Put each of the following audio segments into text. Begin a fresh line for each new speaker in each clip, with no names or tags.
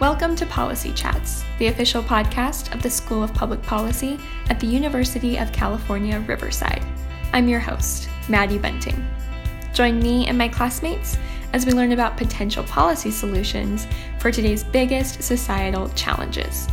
Welcome to Policy Chats, the official podcast of the School of Public Policy at the University of California, Riverside. I'm your host, Maddie Bunting. Join me and my classmates as we learn about potential policy solutions for today's biggest societal challenges.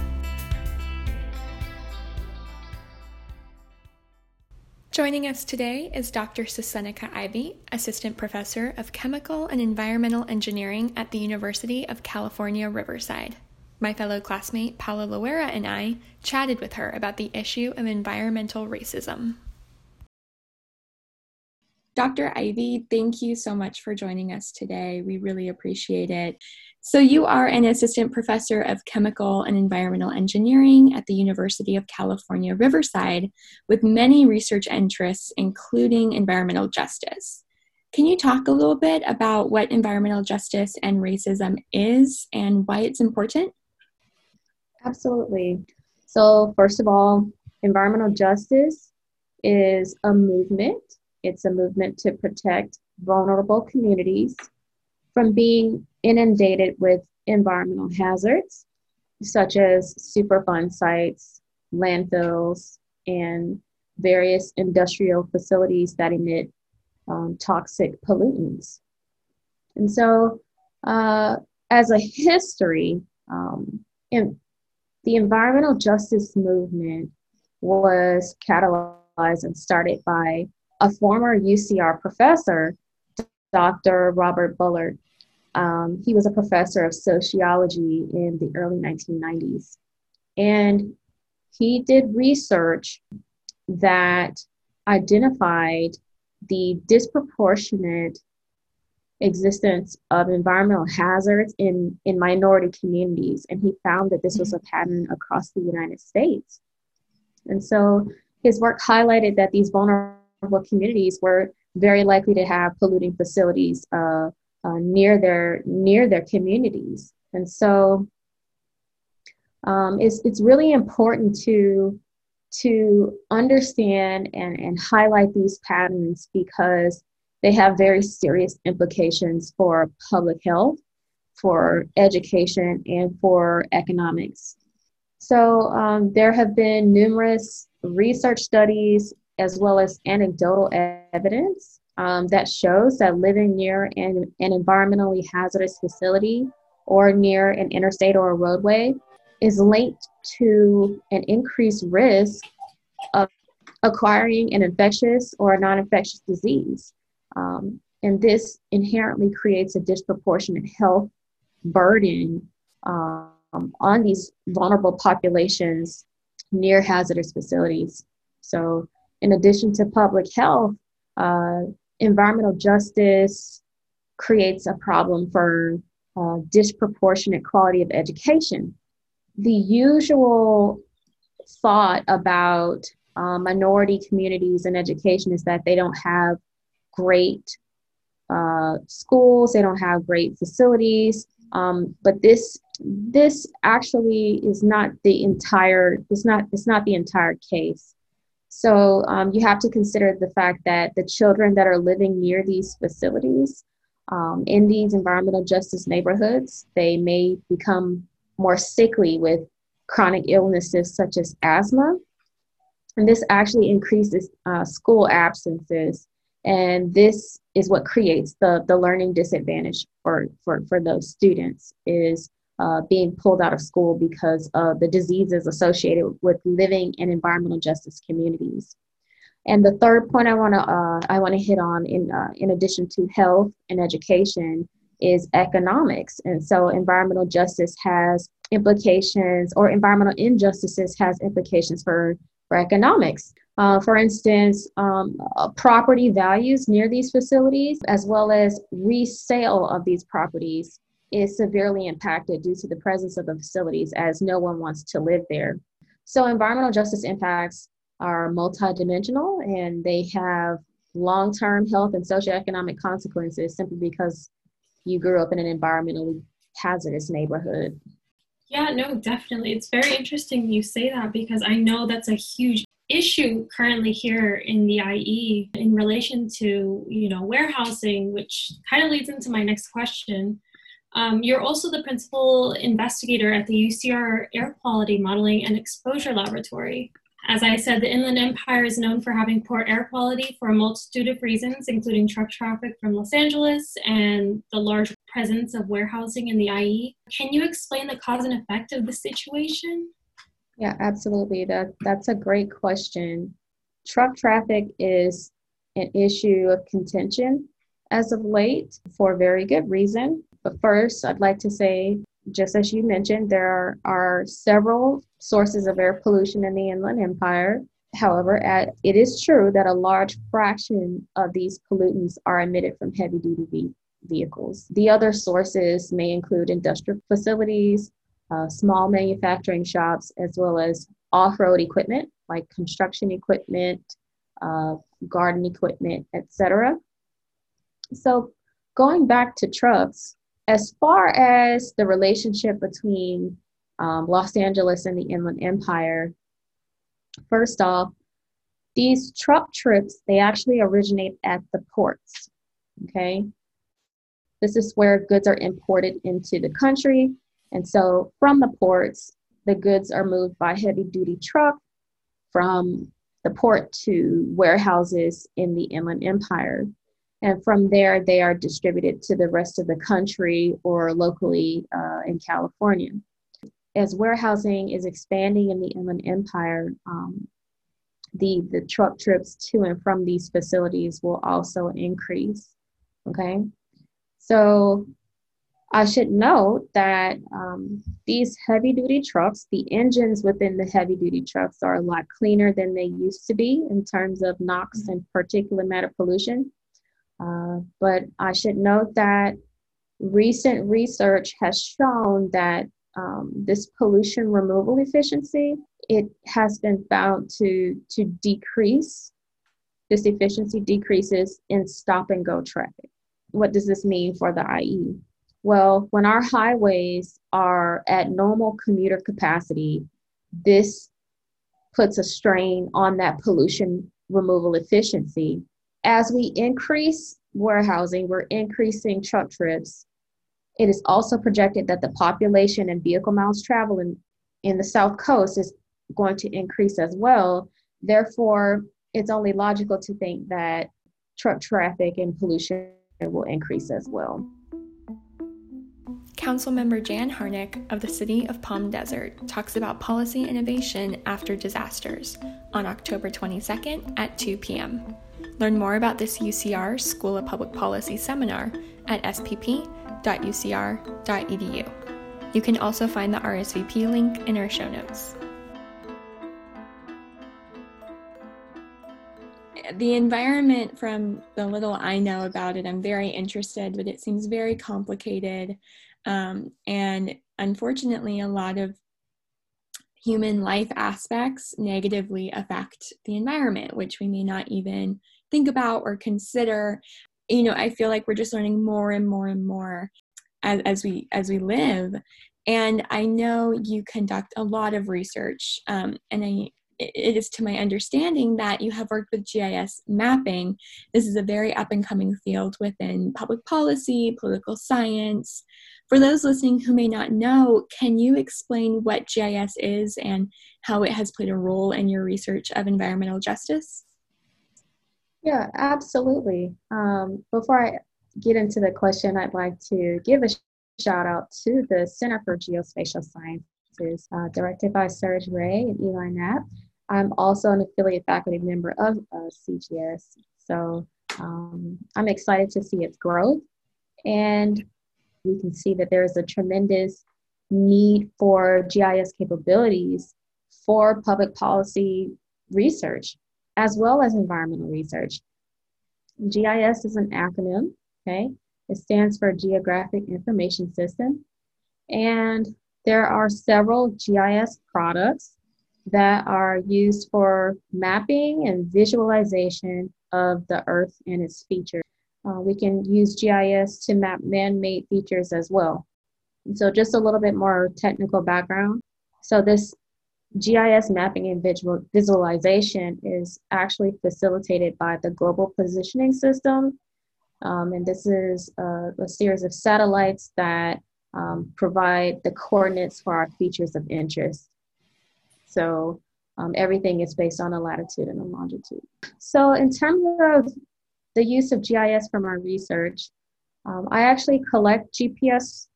Joining us today is Dr. Cesunica Ivey, Assistant Professor of Chemical and Environmental Engineering at the University of California, Riverside. My fellow classmate Paula Loera and I chatted with her about the issue of environmental racism. Dr. Ivey, thank you so much for joining us today. We really appreciate it. So, you are an assistant professor of chemical and environmental engineering at the University of California, Riverside, with many research interests, including environmental justice. Can you talk a little bit about what environmental justice and racism is and why it's important?
Absolutely. So, first of all, environmental justice is a movement it's a movement to protect vulnerable communities from being inundated with environmental hazards, such as Superfund sites, landfills, and various industrial facilities that emit um, toxic pollutants. And so, uh, as a history, um, in, the environmental justice movement was catalyzed and started by a former UCR professor, Dr. Robert Bullard. Um, he was a professor of sociology in the early 1990s. And he did research that identified the disproportionate existence of environmental hazards in, in minority communities. And he found that this was a pattern across the United States. And so his work highlighted that these vulnerable communities were very likely to have polluting facilities uh, uh, near their near their communities, and so um, it's it's really important to to understand and, and highlight these patterns because they have very serious implications for public health, for education, and for economics. So um, there have been numerous research studies as well as anecdotal evidence um, that shows that living near an, an environmentally hazardous facility or near an interstate or a roadway is linked to an increased risk of acquiring an infectious or a non infectious disease. Um, and this inherently creates a disproportionate health burden um, on these vulnerable populations near hazardous facilities. So, in addition to public health, uh, environmental justice creates a problem for uh, disproportionate quality of education. The usual thought about uh, minority communities and education is that they don't have great uh, schools, they don't have great facilities. Um, but this this actually is not the entire it's not it's not the entire case. So um, you have to consider the fact that the children that are living near these facilities um, in these environmental justice neighborhoods, they may become more sickly with chronic illnesses such as asthma. And this actually increases uh, school absences. And this is what creates the, the learning disadvantage for, for, for those students is uh, being pulled out of school because of the diseases associated with living in environmental justice communities. And the third point I want to uh, I want to hit on in uh, in addition to health and education is economics. And so environmental justice has implications, or environmental injustices has implications for for economics. Uh, for instance, um, uh, property values near these facilities, as well as resale of these properties, is severely impacted due to the presence of the facilities as no one wants to live there. So, environmental justice impacts are multidimensional and they have long term health and socioeconomic consequences simply because you grew up in an environmentally hazardous neighborhood.
Yeah, no, definitely. It's very interesting you say that because I know that's a huge issue currently here in the IE in relation to, you know, warehousing, which kind of leads into my next question Um, you're also the principal investigator at the UCR Air Quality Modeling and Exposure Laboratory. As I said, the Inland Empire is known for having poor air quality for a multitude of reasons, including truck traffic from Los Angeles and the large presence of warehousing in the IE. Can you explain the cause and effect of the situation?
Yeah, absolutely. That that's a great question. Truck traffic is an issue of contention as of late for very good reason. But first, I'd like to say, just as you mentioned, there are, are several sources of air pollution in the Inland Empire. However, at, it is true that a large fraction of these pollutants are emitted from heavy duty vehicles. The other sources may include industrial facilities, uh, small manufacturing shops, as well as off road equipment like construction equipment, uh, garden equipment, etc. So, going back to trucks, as far as the relationship between um, Los Angeles and the Inland Empire, first off, these truck trips they actually originate at the ports. Okay, this is where goods are imported into the country, and so from the ports, the goods are moved by heavy duty truck from the port to warehouses in the Inland Empire. And from there, they are distributed to the rest of the country or locally uh, in California. As warehousing is expanding in the Inland Empire, um, the, the truck trips to and from these facilities will also increase. Okay. So I should note that um, these heavy duty trucks, the engines within the heavy duty trucks are a lot cleaner than they used to be in terms of NOx and particulate matter pollution. Uh, but I should note that recent research has shown that um, this pollution removal efficiency, it has been found to, to decrease, this efficiency decreases in stop and go traffic. What does this mean for the IE? Well, when our highways are at normal commuter capacity, this puts a strain on that pollution removal efficiency. As we increase warehousing, we're increasing truck trips. It is also projected that the population and vehicle miles traveled in, in the South Coast is going to increase as well. Therefore, it's only logical to think that truck traffic and pollution will increase as well.
Councilmember Jan Harnik of the City of Palm Desert talks about policy innovation after disasters on October 22nd at 2 p.m. Learn more about this UCR School of Public Policy seminar at spp.ucr.edu. You can also find the RSVP link in our show notes. the environment from the little I know about it, I'm very interested, but it seems very complicated. Um, and unfortunately, a lot of human life aspects negatively affect the environment, which we may not even think about or consider. You know, I feel like we're just learning more and more and more as, as we as we live. And I know you conduct a lot of research, um, and I it is to my understanding that you have worked with GIS mapping. This is a very up and coming field within public policy, political science. For those listening who may not know, can you explain what GIS is and how it has played a role in your research of environmental justice?
Yeah, absolutely. Um, before I get into the question, I'd like to give a shout out to the Center for Geospatial Sciences, uh, directed by Serge Rey and Eli Knaap. I'm also an affiliate faculty member of uh, CGS. So um, I'm excited to see its growth. And we can see that there is a tremendous need for GIS capabilities for public policy research as well as environmental research. GIS is an acronym, okay? It stands for Geographic Information System. And there are several GIS products that are used for mapping and visualization of the Earth and its features. Uh, we can use GIS to map man-made features as well. And so just a little bit more technical background. So this GIS mapping and visual, visualization is actually facilitated by the Global Positioning System. Um, and this is a, a series of satellites that um, provide the coordinates for our features of interest. So um, everything is based on a latitude and a longitude. So in terms of the use of GIS from our research, um, I actually collect GPS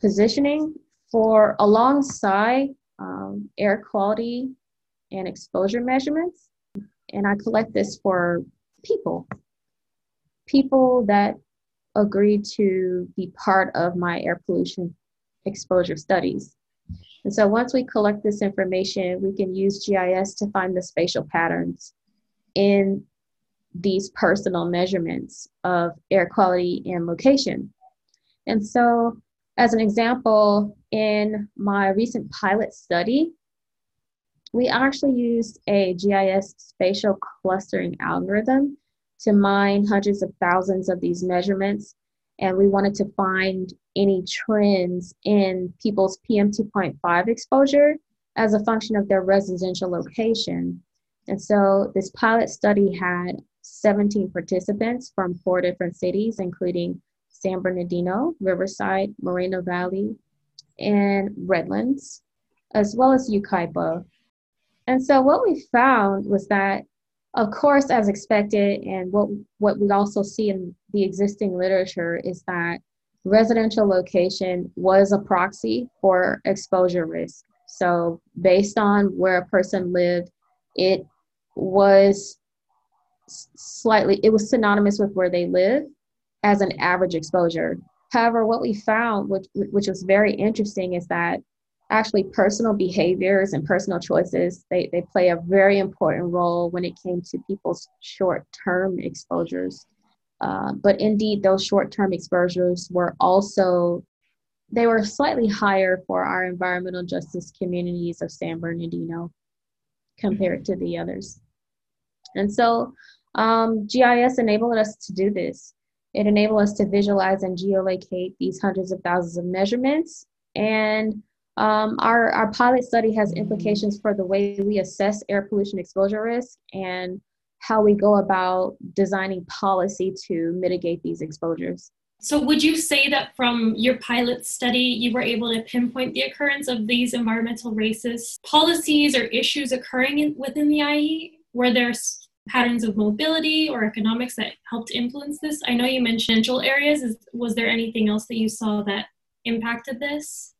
positioning for alongside um, air quality and exposure measurements. And I collect this for people, people that agree to be part of my air pollution exposure studies. And so once we collect this information, we can use GIS to find the spatial patterns in these personal measurements of air quality and location. And so, as an example, in my recent pilot study, we actually used a GIS spatial clustering algorithm to mine hundreds of thousands of these measurements. And we wanted to find any trends in people's PM 2.5 exposure as a function of their residential location. And so this pilot study had 17 participants from four different cities, including San Bernardino, Riverside, Moreno Valley, and Redlands, as well as Yucaipa. And so what we found was that, of course, as expected, and what, what we also see in the existing literature is that residential location was a proxy for exposure risk. So based on where a person lived, it was slightly, it was synonymous with where they live as an average exposure. However, what we found, which, which was very interesting, is that actually personal behaviors and personal choices, they, they play a very important role when it came to people's short-term exposures. Uh, but indeed, those short-term exposures were also, they were slightly higher for our environmental justice communities of San Bernardino compared to the others. And so um, GIS enabled us to do this. It enabled us to visualize and geolocate these hundreds of thousands of measurements. And um, our, our pilot study has implications for the way we assess air pollution exposure risk and how we go about designing policy to mitigate these exposures.
So, would you say that from your pilot study, you were able to pinpoint the occurrence of these environmental racist policies or issues occurring in, within the IE? Were there patterns of mobility or economics that helped influence this? I know you mentioned central areas. Is, was there anything else that you saw that impacted this?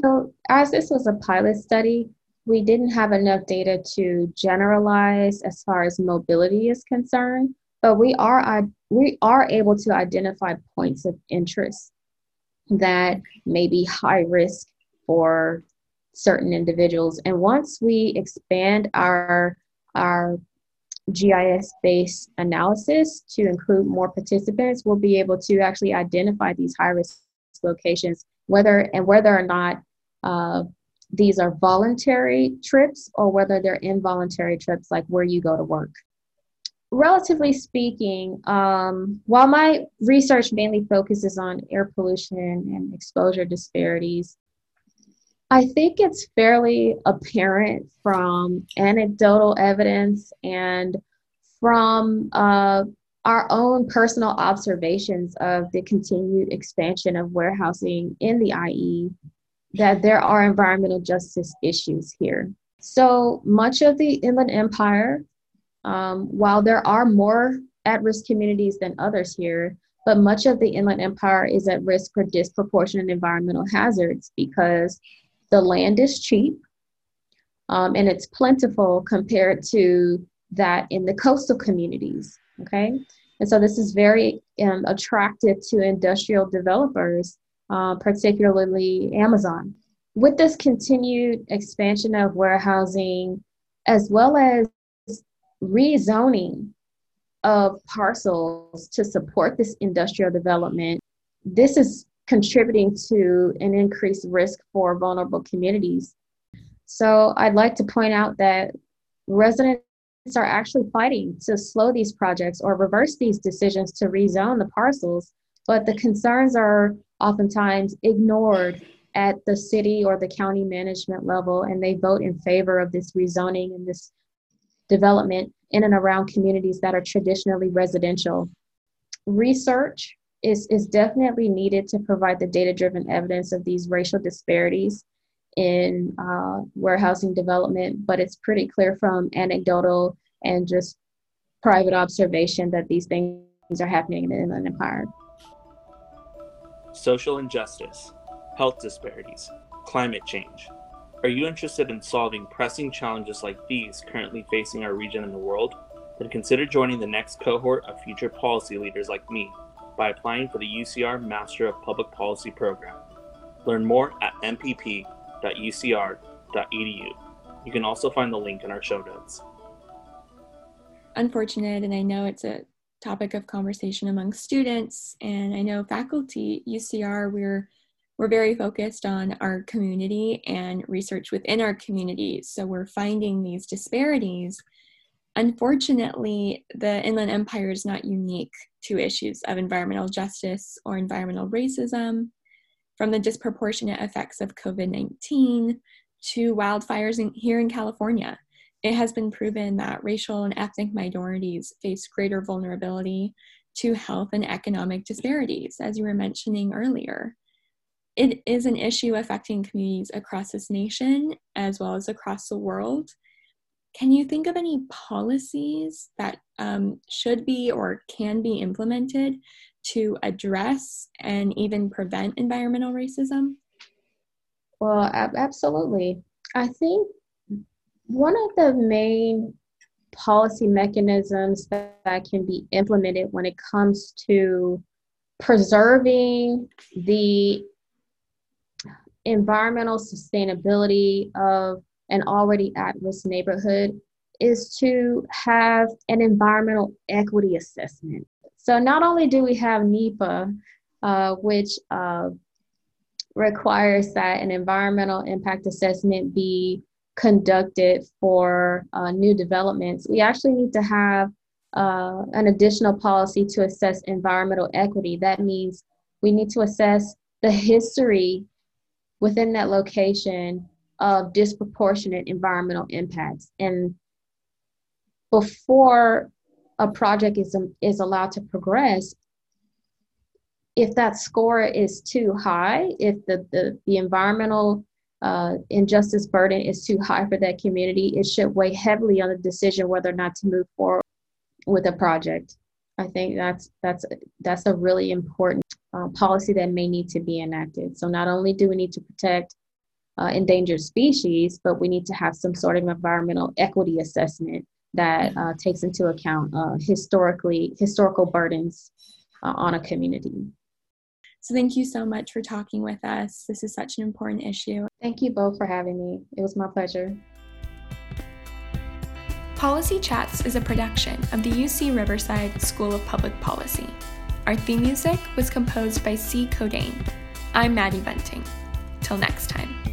So, as this was a pilot study, we didn't have enough data to generalize as far as mobility is concerned, but we are we are able to identify points of interest that may be high risk for certain individuals. And once we expand our our GIS based analysis to include more participants, we'll be able to actually identify these high risk locations, whether and whether or not uh, these are voluntary trips or whether they're involuntary trips, like where you go to work. Relatively speaking, um, while my research mainly focuses on air pollution and exposure disparities, I think it's fairly apparent from anecdotal evidence and from uh, our own personal observations of the continued expansion of warehousing in the IE that there are environmental justice issues here. So much of the Inland Empire, um, while there are more at risk communities than others here, but much of the Inland Empire is at risk for disproportionate environmental hazards because the land is cheap um, and it's plentiful compared to that in the coastal communities. Okay. And so this is very um, attractive to industrial developers, uh, particularly Amazon. With this continued expansion of warehousing, as well as rezoning of parcels to support this industrial development, this is contributing to an increased risk for vulnerable communities. So I'd like to point out that residents are actually fighting to slow these projects or reverse these decisions to rezone the parcels, but the concerns are oftentimes ignored at the city or the county management level, and they vote in favor of this rezoning and this development in and around communities that are traditionally residential. Research is, is definitely needed to provide the data driven evidence of these racial disparities in uh, warehousing development, but it's pretty clear from anecdotal and just private observation that these things are happening in the Empire.
Social injustice, health disparities, climate change. Are you interested in solving pressing challenges like these currently facing our region and the world? Then consider joining the next cohort of future policy leaders like me by applying for the UCR Master of Public Policy program. Learn more at mpp.ucr.edu. You can also find the link in our show notes.
Unfortunate, and I know it's a topic of conversation among students, and I know faculty UCR we're we're very focused on our community and research within our community. So we're finding these disparities Unfortunately, the Inland Empire is not unique to issues of environmental justice or environmental racism, from the disproportionate effects of COVID 19 to wildfires in, here in California. It has been proven that racial and ethnic minorities face greater vulnerability to health and economic disparities, as you were mentioning earlier. It is an issue affecting communities across this nation as well as across the world can you think of any policies that um, should be or can be implemented to address and even prevent environmental racism?
Well, ab- absolutely. I think one of the main policy mechanisms that, that can be implemented when it comes to preserving the environmental sustainability of an already at risk neighborhood is to have an environmental equity assessment. So not only do we have NEPA, uh, which uh, requires that an environmental impact assessment be conducted for uh, new developments, we actually need to have uh, an additional policy to assess environmental equity. That means we need to assess the history within that location of disproportionate environmental impacts. And before a project is, is allowed to progress, if that score is too high, if the, the, the environmental uh, injustice burden is too high for that community, it should weigh heavily on the decision whether or not to move forward with a project. I think that's that's that's a really important uh, policy that may need to be enacted. So not only do we need to protect uh, endangered species, but we need to have some sort of environmental equity assessment that uh, takes into account uh, historically historical burdens uh, on a community.
So thank you so much for talking with us. This is such an important issue.
Thank you both for having me. It was my pleasure.
Policy Chats is a production of the UC Riverside School of Public Policy. Our theme music was composed by C. Codain. I'm Maddie Bunting. Till next time.